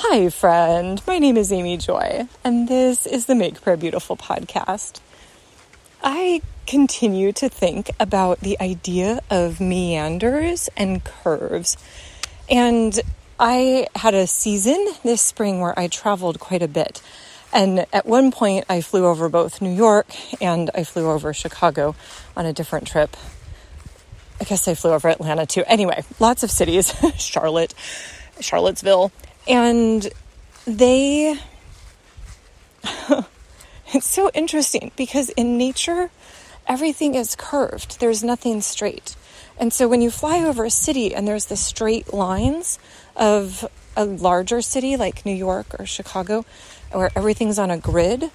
Hi, friend. My name is Amy Joy, and this is the Make Prayer Beautiful podcast. I continue to think about the idea of meanders and curves. And I had a season this spring where I traveled quite a bit. And at one point, I flew over both New York and I flew over Chicago on a different trip. I guess I flew over Atlanta too. Anyway, lots of cities, Charlotte, Charlottesville. And they, it's so interesting because in nature, everything is curved, there's nothing straight. And so when you fly over a city and there's the straight lines of a larger city like New York or Chicago, where everything's on a grid,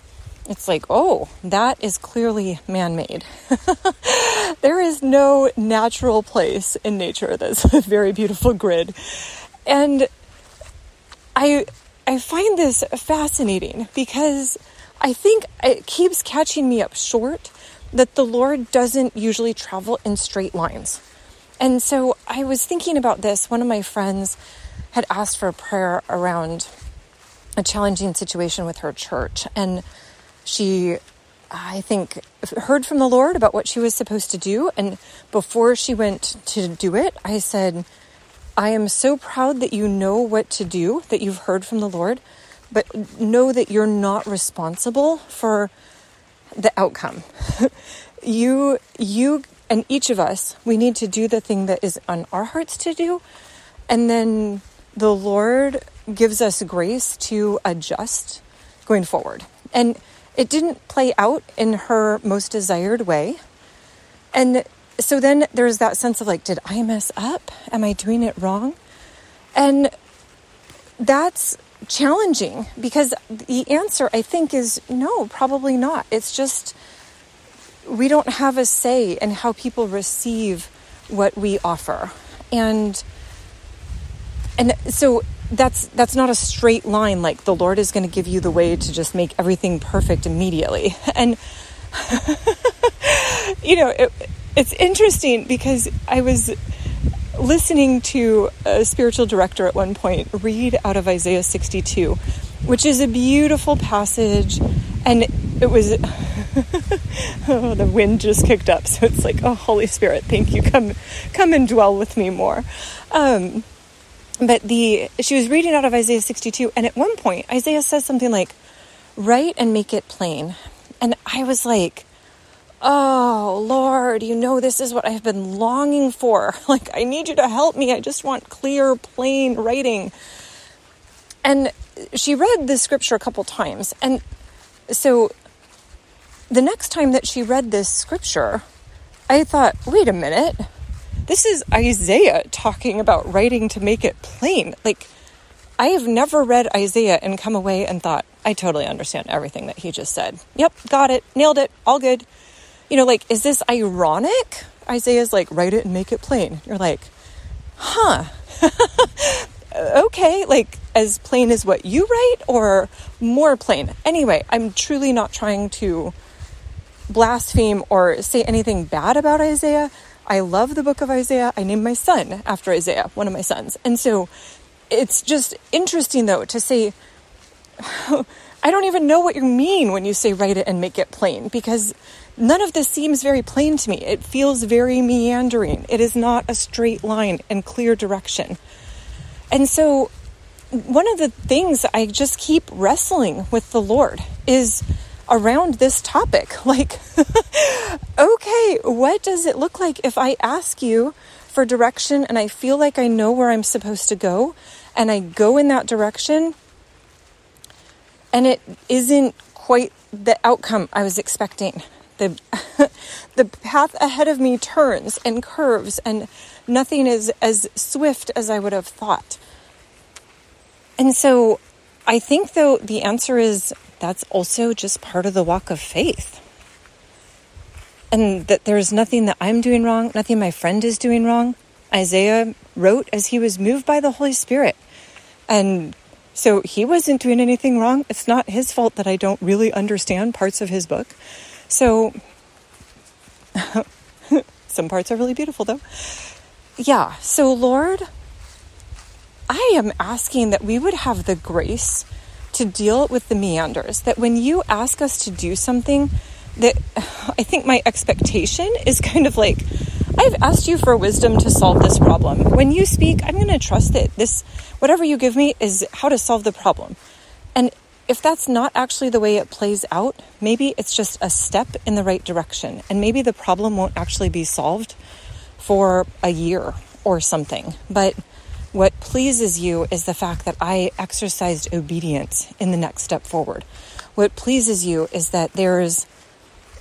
it's like, oh, that is clearly man made. there is no natural place in nature that's a very beautiful grid. And I I find this fascinating because I think it keeps catching me up short that the Lord doesn't usually travel in straight lines. And so I was thinking about this. One of my friends had asked for a prayer around a challenging situation with her church. And she, I think, heard from the Lord about what she was supposed to do. And before she went to do it, I said, I am so proud that you know what to do, that you've heard from the Lord, but know that you're not responsible for the outcome. you, you, and each of us, we need to do the thing that is on our hearts to do. And then the Lord gives us grace to adjust going forward. And it didn't play out in her most desired way. And so then there's that sense of like, did I mess up? Am I doing it wrong? And that's challenging because the answer, I think, is no, probably not. It's just we don't have a say in how people receive what we offer. And and so that's that's not a straight line like the Lord is going to give you the way to just make everything perfect immediately. And you know, it, it's interesting because I was listening to a spiritual director at one point read out of Isaiah 62, which is a beautiful passage. And it was, oh, the wind just kicked up. So it's like, oh, Holy Spirit, thank you. Come, come and dwell with me more. Um, but the, she was reading out of Isaiah 62. And at one point, Isaiah says something like, write and make it plain. And I was like, Oh, Lord, you know, this is what I've been longing for. Like, I need you to help me. I just want clear, plain writing. And she read this scripture a couple times. And so the next time that she read this scripture, I thought, wait a minute. This is Isaiah talking about writing to make it plain. Like, I have never read Isaiah and come away and thought, I totally understand everything that he just said. Yep, got it, nailed it, all good you know, like, is this ironic? Isaiah's like, write it and make it plain. You're like, huh. okay, like as plain as what you write or more plain. Anyway, I'm truly not trying to blaspheme or say anything bad about Isaiah. I love the book of Isaiah. I named my son after Isaiah, one of my sons. And so it's just interesting though to say, I don't even know what you mean when you say write it and make it plain because none of this seems very plain to me. It feels very meandering. It is not a straight line and clear direction. And so, one of the things I just keep wrestling with the Lord is around this topic. Like, okay, what does it look like if I ask you for direction and I feel like I know where I'm supposed to go and I go in that direction? and it isn't quite the outcome I was expecting. The, the path ahead of me turns and curves, and nothing is as swift as I would have thought. And so I think, though, the answer is that's also just part of the walk of faith. And that there's nothing that I'm doing wrong, nothing my friend is doing wrong. Isaiah wrote as he was moved by the Holy Spirit. And so he wasn't doing anything wrong. It's not his fault that I don't really understand parts of his book. So some parts are really beautiful though. Yeah. So Lord, I am asking that we would have the grace to deal with the meanders, that when you ask us to do something, that I think my expectation is kind of like, I've asked you for wisdom to solve this problem. When you speak, I'm going to trust that this, whatever you give me, is how to solve the problem. And if that's not actually the way it plays out, maybe it's just a step in the right direction. And maybe the problem won't actually be solved for a year or something. But what pleases you is the fact that I exercised obedience in the next step forward. What pleases you is that there is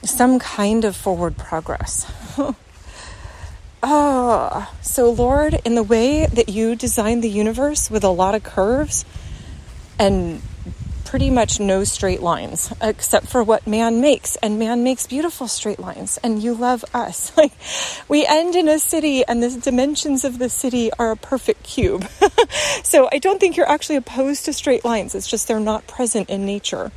some kind of forward progress. oh, so Lord, in the way that you designed the universe with a lot of curves and pretty much no straight lines except for what man makes and man makes beautiful straight lines and you love us. Like we end in a city and the dimensions of the city are a perfect cube. So i don't think you're actually opposed to straight lines it's just they're not present in nature.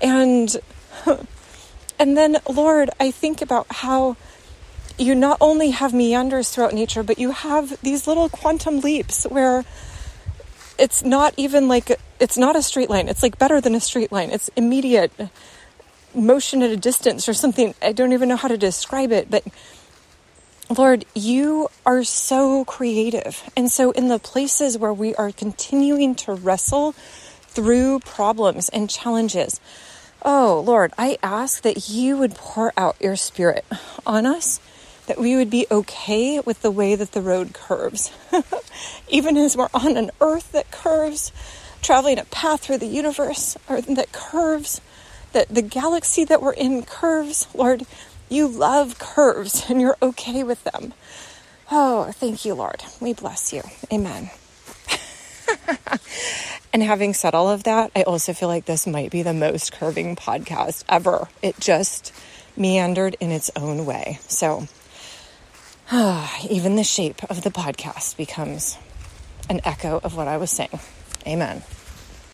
And and then lord i think about how you not only have meanders throughout nature but you have these little quantum leaps where it's not even like it's not a straight line. It's like better than a straight line. It's immediate motion at a distance or something. I don't even know how to describe it, but Lord, you are so creative. And so, in the places where we are continuing to wrestle through problems and challenges, oh Lord, I ask that you would pour out your spirit on us that we would be okay with the way that the road curves. Even as we're on an earth that curves, traveling a path through the universe or that curves, that the galaxy that we're in curves, Lord, you love curves and you're okay with them. Oh, thank you, Lord. We bless you. Amen. and having said all of that, I also feel like this might be the most curving podcast ever. It just meandered in its own way. So, even the shape of the podcast becomes an echo of what I was saying. Amen.